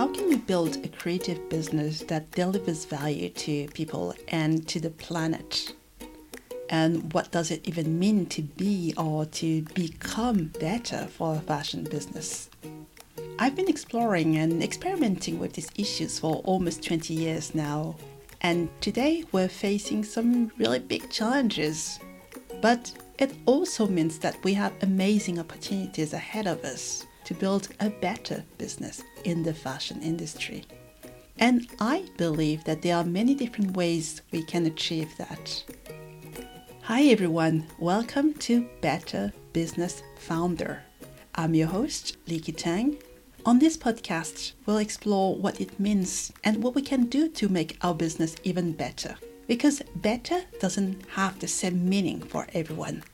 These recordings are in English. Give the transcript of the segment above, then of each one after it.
how can we build a creative business that delivers value to people and to the planet? And what does it even mean to be or to become better for a fashion business? I've been exploring and experimenting with these issues for almost 20 years now, and today we're facing some really big challenges. But it also means that we have amazing opportunities ahead of us to build a better business in the fashion industry. And I believe that there are many different ways we can achieve that. Hi everyone, welcome to Better Business Founder. I'm your host, Liki Tang. On this podcast, we'll explore what it means and what we can do to make our business even better. Because better doesn't have the same meaning for everyone.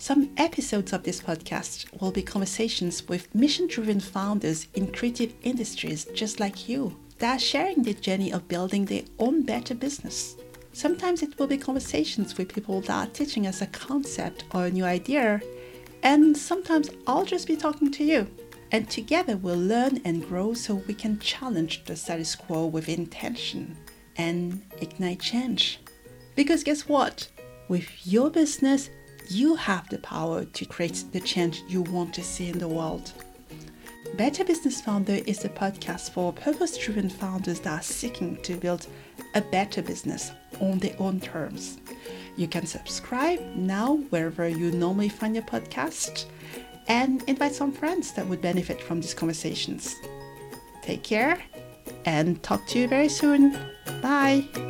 Some episodes of this podcast will be conversations with mission driven founders in creative industries just like you that are sharing the journey of building their own better business. Sometimes it will be conversations with people that are teaching us a concept or a new idea, and sometimes I'll just be talking to you. And together we'll learn and grow so we can challenge the status quo with intention and ignite change. Because guess what? With your business, you have the power to create the change you want to see in the world. Better Business Founder is a podcast for purpose driven founders that are seeking to build a better business on their own terms. You can subscribe now wherever you normally find your podcast and invite some friends that would benefit from these conversations. Take care and talk to you very soon. Bye.